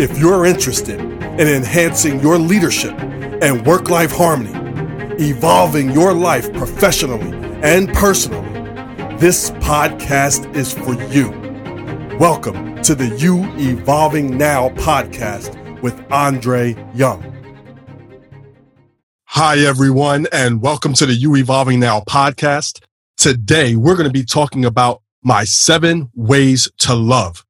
If you're interested in enhancing your leadership and work life harmony, evolving your life professionally and personally, this podcast is for you. Welcome to the You Evolving Now podcast with Andre Young. Hi, everyone, and welcome to the You Evolving Now podcast. Today, we're going to be talking about my seven ways to love.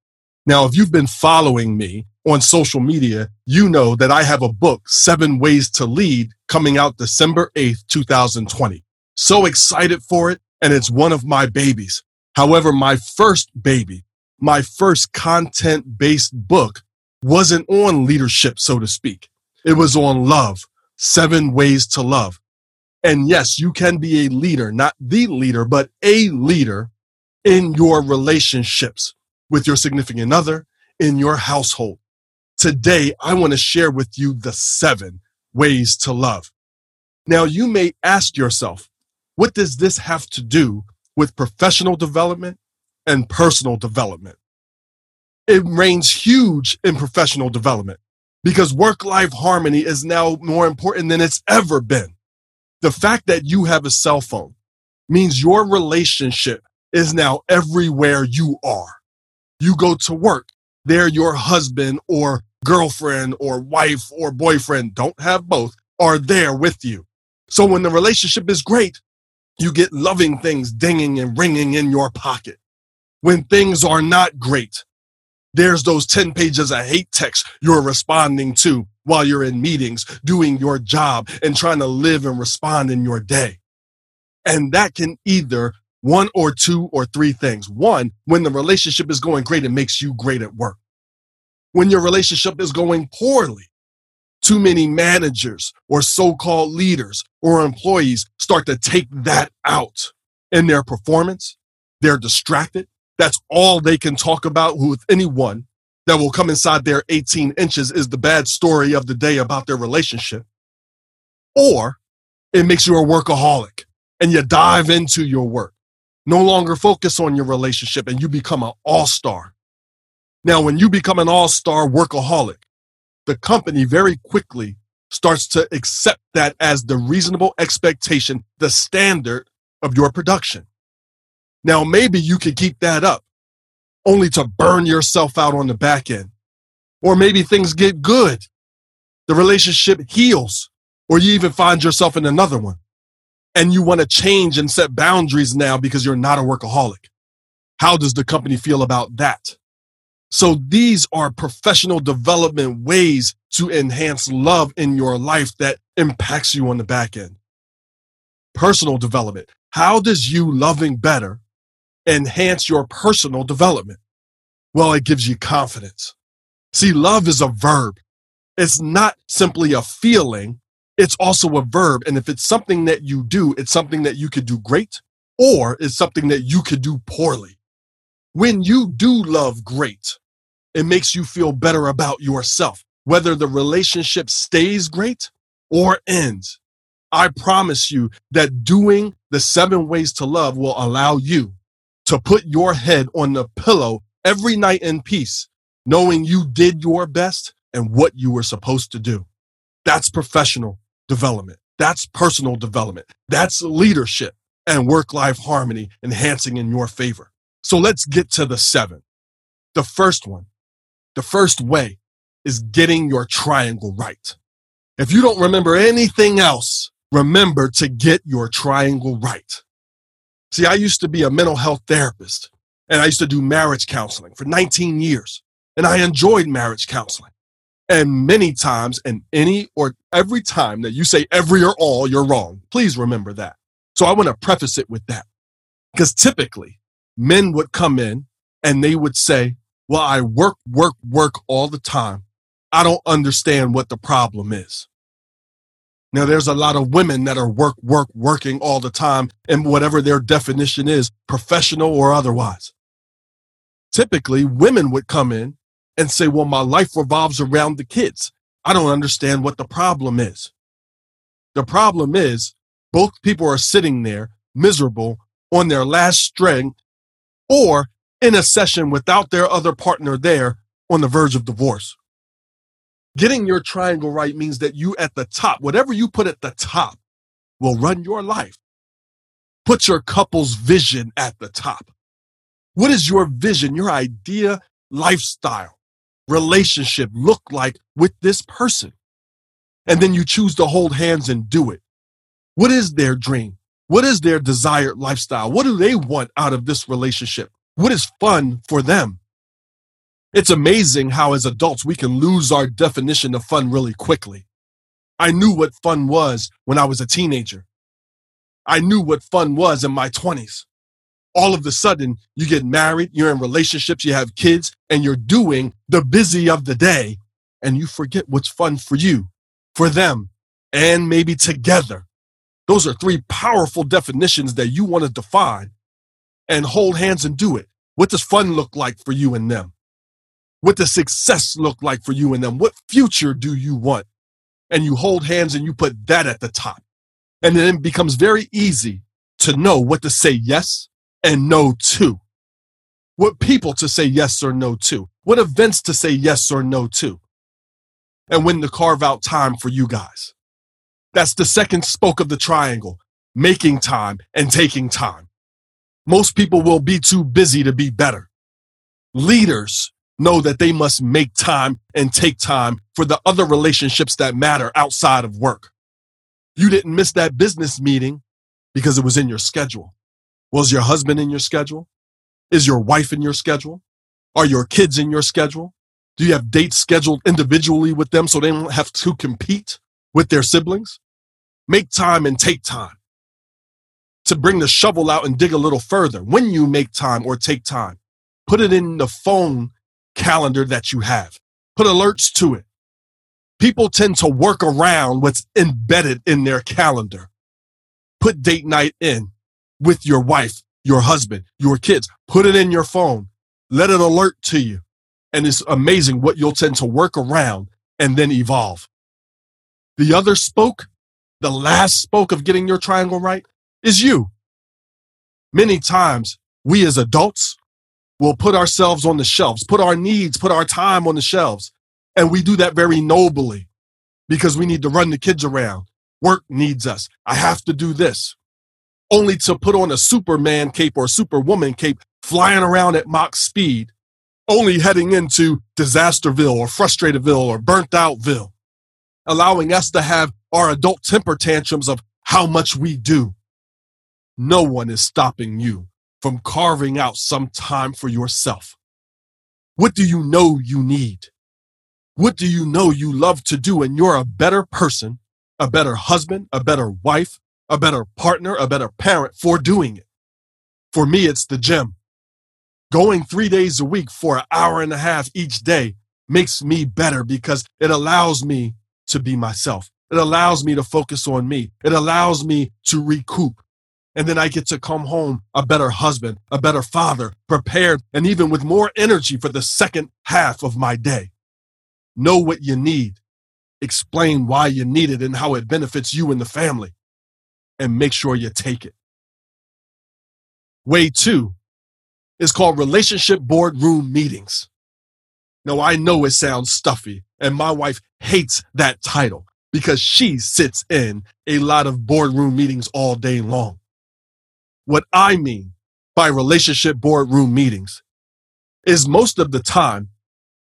Now, if you've been following me on social media, you know that I have a book, Seven Ways to Lead, coming out December 8th, 2020. So excited for it, and it's one of my babies. However, my first baby, my first content based book wasn't on leadership, so to speak. It was on love, seven ways to love. And yes, you can be a leader, not the leader, but a leader in your relationships with your significant other, in your household. Today, I want to share with you the seven ways to love. Now, you may ask yourself, what does this have to do with professional development and personal development? It reigns huge in professional development because work life harmony is now more important than it's ever been. The fact that you have a cell phone means your relationship is now everywhere you are. You go to work, there your husband or girlfriend or wife or boyfriend, don't have both, are there with you. So when the relationship is great, you get loving things dinging and ringing in your pocket. When things are not great, there's those 10 pages of hate text you're responding to while you're in meetings, doing your job and trying to live and respond in your day. And that can either one or two or three things. One, when the relationship is going great, it makes you great at work when your relationship is going poorly. Too many managers or so called leaders or employees start to take that out in their performance. They're distracted. That's all they can talk about with anyone that will come inside their 18 inches is the bad story of the day about their relationship. Or it makes you a workaholic and you dive into your work. No longer focus on your relationship and you become an all star now, when you become an all star workaholic, the company very quickly starts to accept that as the reasonable expectation, the standard of your production. Now, maybe you can keep that up only to burn yourself out on the back end. Or maybe things get good. The relationship heals, or you even find yourself in another one. And you want to change and set boundaries now because you're not a workaholic. How does the company feel about that? So these are professional development ways to enhance love in your life that impacts you on the back end. Personal development. How does you loving better enhance your personal development? Well, it gives you confidence. See, love is a verb. It's not simply a feeling. It's also a verb. And if it's something that you do, it's something that you could do great or it's something that you could do poorly. When you do love great, it makes you feel better about yourself, whether the relationship stays great or ends. I promise you that doing the seven ways to love will allow you to put your head on the pillow every night in peace, knowing you did your best and what you were supposed to do. That's professional development. That's personal development. That's leadership and work life harmony enhancing in your favor. So let's get to the seven. The first one the first way is getting your triangle right. If you don't remember anything else, remember to get your triangle right. See, I used to be a mental health therapist and I used to do marriage counseling for 19 years and I enjoyed marriage counseling. And many times and any or every time that you say every or all, you're wrong. Please remember that. So I want to preface it with that because typically men would come in and they would say, well, I work, work, work all the time. I don't understand what the problem is. Now, there's a lot of women that are work, work, working all the time, and whatever their definition is, professional or otherwise. Typically, women would come in and say, Well, my life revolves around the kids. I don't understand what the problem is. The problem is both people are sitting there miserable on their last string, or in a session without their other partner there on the verge of divorce. Getting your triangle right means that you at the top, whatever you put at the top, will run your life. Put your couple's vision at the top. What is your vision, your idea, lifestyle, relationship look like with this person? And then you choose to hold hands and do it. What is their dream? What is their desired lifestyle? What do they want out of this relationship? What is fun for them? It's amazing how, as adults, we can lose our definition of fun really quickly. I knew what fun was when I was a teenager. I knew what fun was in my 20s. All of a sudden, you get married, you're in relationships, you have kids, and you're doing the busy of the day, and you forget what's fun for you, for them, and maybe together. Those are three powerful definitions that you want to define and hold hands and do it. What does fun look like for you and them? What does success look like for you and them? What future do you want? And you hold hands and you put that at the top. And then it becomes very easy to know what to say yes and no to. What people to say yes or no to. What events to say yes or no to. And when to carve out time for you guys. That's the second spoke of the triangle, making time and taking time. Most people will be too busy to be better. Leaders know that they must make time and take time for the other relationships that matter outside of work. You didn't miss that business meeting because it was in your schedule. Was your husband in your schedule? Is your wife in your schedule? Are your kids in your schedule? Do you have dates scheduled individually with them so they don't have to compete with their siblings? Make time and take time to bring the shovel out and dig a little further. When you make time or take time, put it in the phone calendar that you have. Put alerts to it. People tend to work around what's embedded in their calendar. Put date night in with your wife, your husband, your kids. Put it in your phone. Let it alert to you. And it's amazing what you'll tend to work around and then evolve. The other spoke, the last spoke of getting your triangle right is you. Many times we as adults will put ourselves on the shelves, put our needs, put our time on the shelves. And we do that very nobly because we need to run the kids around. Work needs us. I have to do this. Only to put on a Superman cape or Superwoman cape, flying around at Mach speed, only heading into Disasterville or Frustratedville or Burnt Outville, allowing us to have our adult temper tantrums of how much we do. No one is stopping you from carving out some time for yourself. What do you know you need? What do you know you love to do? And you're a better person, a better husband, a better wife, a better partner, a better parent for doing it. For me, it's the gym. Going three days a week for an hour and a half each day makes me better because it allows me to be myself. It allows me to focus on me. It allows me to recoup. And then I get to come home a better husband, a better father, prepared, and even with more energy for the second half of my day. Know what you need, explain why you need it and how it benefits you and the family, and make sure you take it. Way two is called relationship boardroom meetings. Now, I know it sounds stuffy, and my wife hates that title because she sits in a lot of boardroom meetings all day long. What I mean by relationship boardroom meetings is most of the time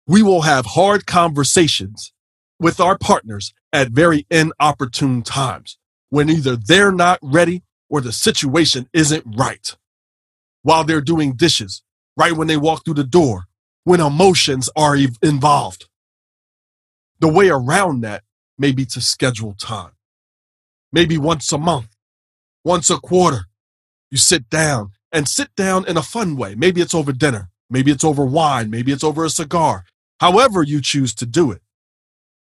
we will have hard conversations with our partners at very inopportune times when either they're not ready or the situation isn't right. While they're doing dishes, right when they walk through the door, when emotions are involved. The way around that may be to schedule time. Maybe once a month, once a quarter, you sit down and sit down in a fun way. Maybe it's over dinner. Maybe it's over wine. Maybe it's over a cigar. However you choose to do it.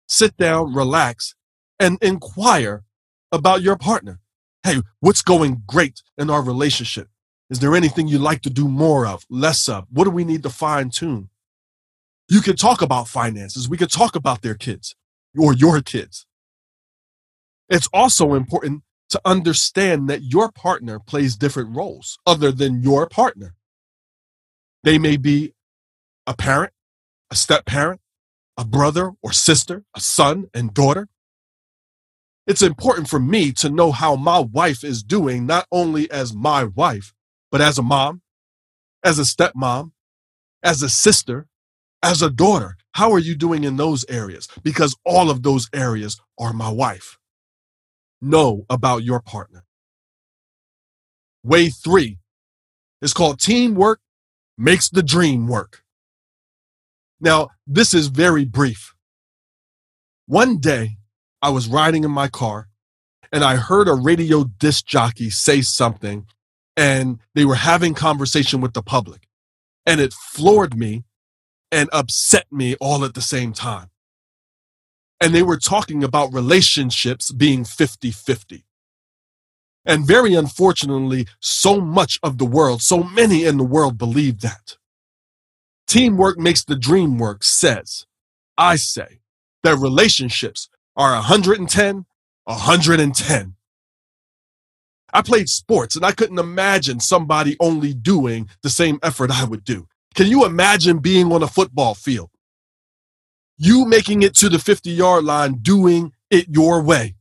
Sit down, relax, and inquire about your partner. Hey, what's going great in our relationship? Is there anything you'd like to do more of, less of? What do we need to fine tune? You can talk about finances. We can talk about their kids or your kids. It's also important to understand that your partner plays different roles other than your partner. They may be a parent, a step parent, a brother or sister, a son and daughter. It's important for me to know how my wife is doing, not only as my wife, but as a mom, as a stepmom, as a sister, as a daughter. How are you doing in those areas? Because all of those areas are my wife. Know about your partner. Way three is called teamwork makes the dream work. Now, this is very brief. One day, I was riding in my car and I heard a radio disc jockey say something and they were having conversation with the public and it floored me and upset me all at the same time. And they were talking about relationships being 50 50. And very unfortunately, so much of the world, so many in the world believe that. Teamwork makes the dream work says, I say, that relationships are 110, 110. I played sports and I couldn't imagine somebody only doing the same effort I would do. Can you imagine being on a football field? You making it to the 50 yard line, doing it your way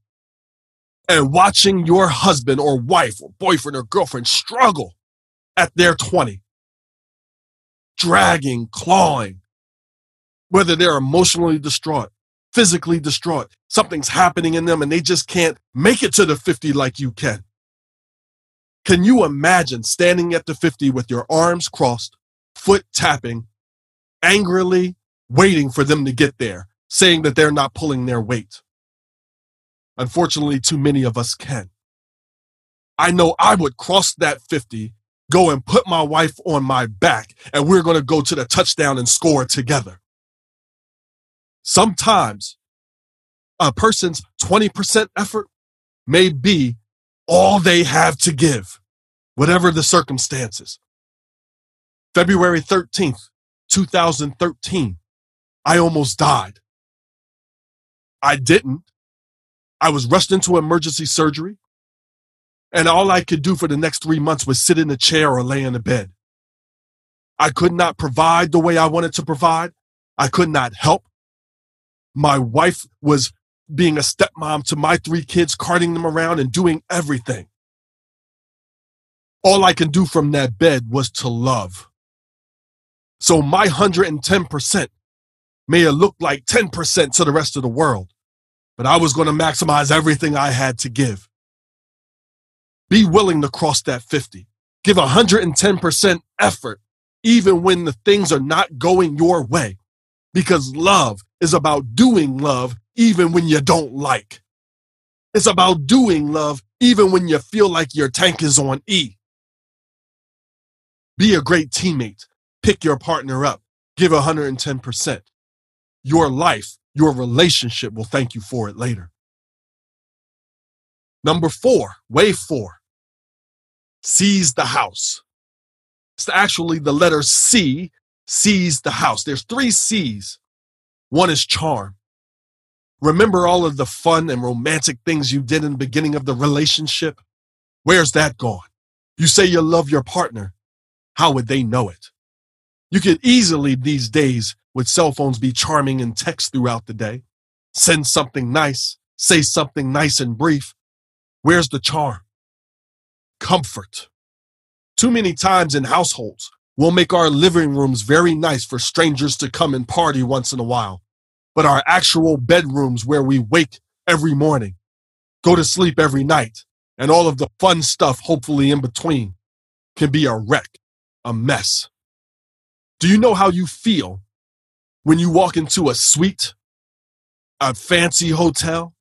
and watching your husband or wife or boyfriend or girlfriend struggle at their 20, dragging, clawing, whether they're emotionally distraught, physically distraught, something's happening in them and they just can't make it to the 50 like you can. Can you imagine standing at the 50 with your arms crossed, foot tapping, angrily waiting for them to get there, saying that they're not pulling their weight? Unfortunately, too many of us can. I know I would cross that 50, go and put my wife on my back, and we're going to go to the touchdown and score together. Sometimes a person's 20% effort may be all they have to give, whatever the circumstances. February 13th, 2013, I almost died. I didn't I was rushed into emergency surgery. And all I could do for the next three months was sit in a chair or lay in a bed. I could not provide the way I wanted to provide. I could not help. My wife was being a stepmom to my three kids, carting them around and doing everything. All I can do from that bed was to love. So my 110% may have looked like 10% to the rest of the world but I was going to maximize everything I had to give. Be willing to cross that 50. Give 110% effort, even when the things are not going your way, because love is about doing love even when you don't like. It's about doing love even when you feel like your tank is on E. Be a great teammate. Pick your partner up. Give 110%. Your life your relationship will thank you for it later. Number four, wave four, seize the house. It's actually the letter C, seize the house. There's three C's. One is charm. Remember all of the fun and romantic things you did in the beginning of the relationship? Where's that gone? You say you love your partner. How would they know it? You could easily these days with cell phones be charming and text throughout the day. Send something nice, say something nice and brief. Where's the charm? Comfort. Too many times in households, we'll make our living rooms very nice for strangers to come and party once in a while. But our actual bedrooms where we wake every morning, go to sleep every night, and all of the fun stuff, hopefully in between, can be a wreck, a mess. Do you know how you feel when you walk into a suite, a fancy hotel,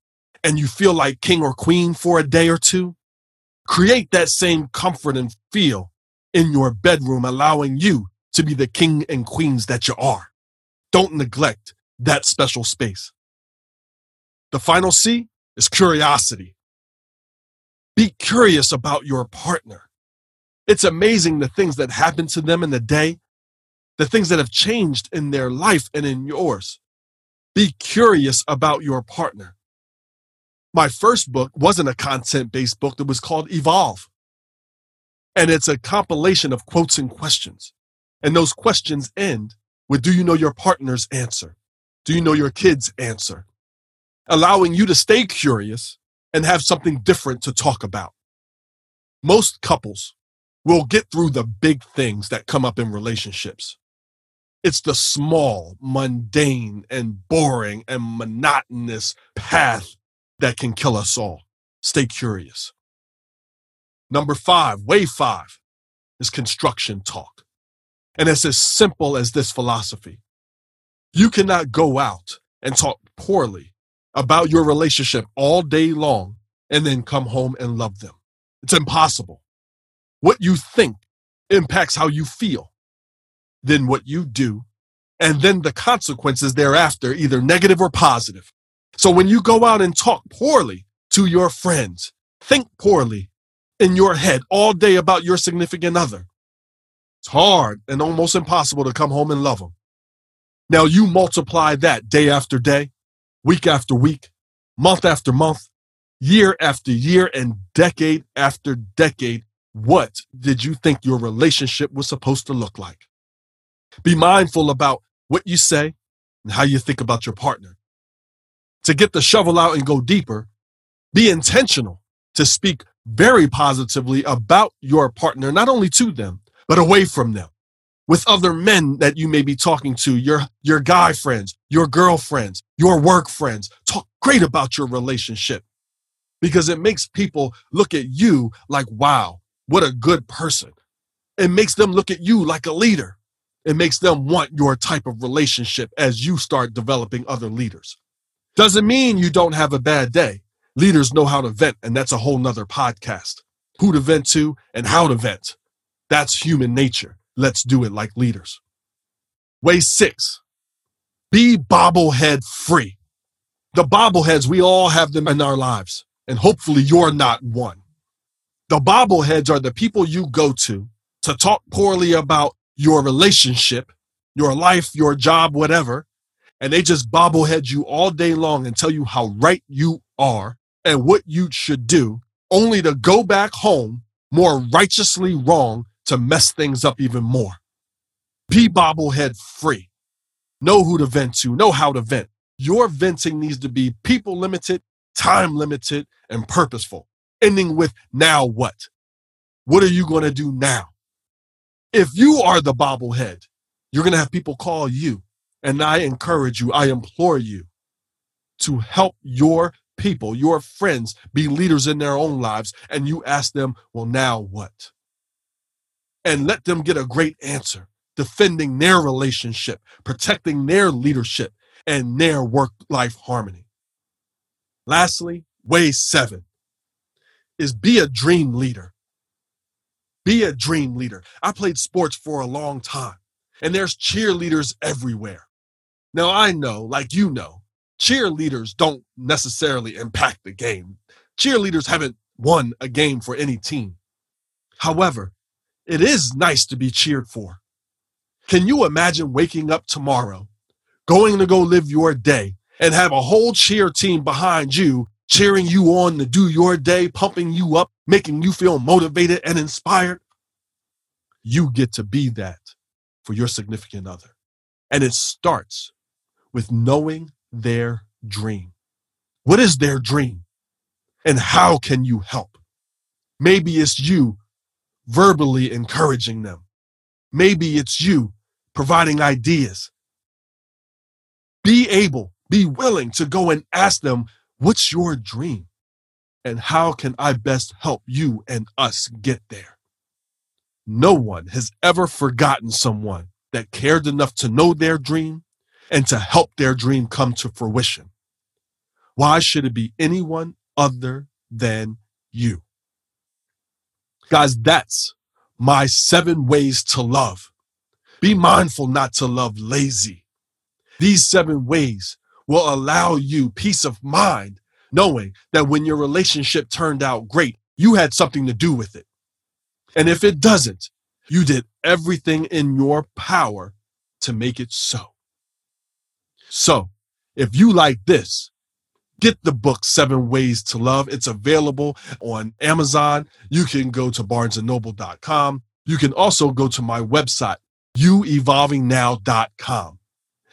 and you feel like king or queen for a day or two, create that same comfort and feel in your bedroom, allowing you to be the king and queens that you are. Don't neglect that special space. The final C is curiosity. Be curious about your partner. It's amazing the things that happen to them in the day the things that have changed in their life and in yours. Be curious about your partner. My first book wasn't a content based book, it was called Evolve. And it's a compilation of quotes and questions. And those questions end with Do you know your partner's answer? Do you know your kids' answer? Allowing you to stay curious and have something different to talk about. Most couples will get through the big things that come up in relationships. It's the small, mundane, and boring and monotonous path that can kill us all. Stay curious. Number five, way five, is construction talk. And it's as simple as this philosophy. You cannot go out and talk poorly about your relationship all day long and then come home and love them. It's impossible. What you think impacts how you feel, then what you do, and then the consequences thereafter, either negative or positive. So when you go out and talk poorly to your friends, think poorly in your head all day about your significant other. It's hard and almost impossible to come home and love them. Now you multiply that day after day, week after week, month after month, year after year, and decade after decade. What did you think your relationship was supposed to look like? Be mindful about what you say and how you think about your partner. To get the shovel out and go deeper, be intentional to speak very positively about your partner, not only to them, but away from them with other men that you may be talking to, your, your guy friends, your girlfriends, your work friends. Talk great about your relationship because it makes people look at you like, wow, what a good person. It makes them look at you like a leader. It makes them want your type of relationship as you start developing other leaders. Doesn't mean you don't have a bad day. Leaders know how to vent, and that's a whole nother podcast. Who to vent to and how to vent. That's human nature. Let's do it like leaders. Way six, be bobblehead free. The bobbleheads, we all have them in our lives, and hopefully you're not one. The bobbleheads are the people you go to to talk poorly about your relationship, your life, your job, whatever, and they just bobblehead you all day long and tell you how right you are and what you should do, only to go back home more righteously wrong to mess things up even more. Be bobblehead free. Know who to vent to, know how to vent. Your venting needs to be people limited, time limited, and purposeful, ending with now what? What are you going to do now? If you are the bobblehead, you're going to have people call you. And I encourage you, I implore you to help your people, your friends, be leaders in their own lives. And you ask them, well, now what? And let them get a great answer, defending their relationship, protecting their leadership and their work life harmony. Lastly, way seven is be a dream leader. Be a dream leader. I played sports for a long time, and there's cheerleaders everywhere. Now, I know, like you know, cheerleaders don't necessarily impact the game. Cheerleaders haven't won a game for any team. However, it is nice to be cheered for. Can you imagine waking up tomorrow, going to go live your day, and have a whole cheer team behind you cheering you on to do your day, pumping you up, making you feel motivated and inspired. You get to be that for your significant other. And it starts with knowing their dream. What is their dream? And how can you help? Maybe it's you verbally encouraging them. Maybe it's you providing ideas. Be able, be willing to go and ask them What's your dream? And how can I best help you and us get there? No one has ever forgotten someone that cared enough to know their dream and to help their dream come to fruition. Why should it be anyone other than you? Guys, that's my seven ways to love. Be mindful not to love lazy. These seven ways will allow you peace of mind knowing that when your relationship turned out great, you had something to do with it. And if it doesn't, you did everything in your power to make it so. So, if you like this, get the book Seven Ways to Love. It's available on Amazon. You can go to barnesandnoble.com. You can also go to my website, youevolvingnow.com.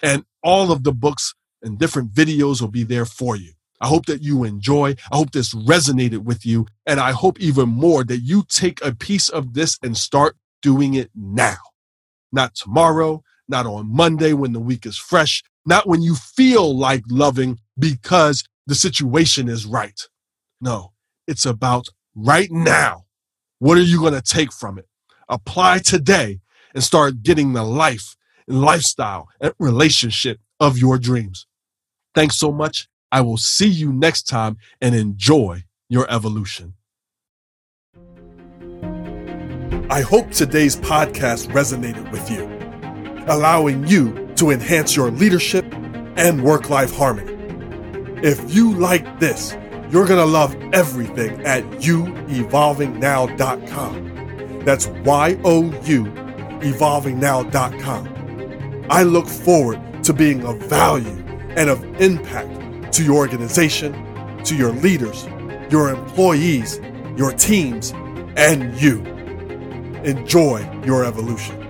And all of the books and different videos will be there for you. I hope that you enjoy. I hope this resonated with you. And I hope even more that you take a piece of this and start doing it now. Not tomorrow, not on Monday when the week is fresh, not when you feel like loving because the situation is right. No, it's about right now. What are you going to take from it? Apply today and start getting the life and lifestyle and relationship of your dreams. Thanks so much. I will see you next time and enjoy your evolution. I hope today's podcast resonated with you, allowing you to enhance your leadership and work life harmony. If you like this, you're going to love everything at youevolvingnow.com. That's Y O U evolvingnow.com. I look forward to being of value and of impact to your organization, to your leaders, your employees, your teams, and you. Enjoy your evolution.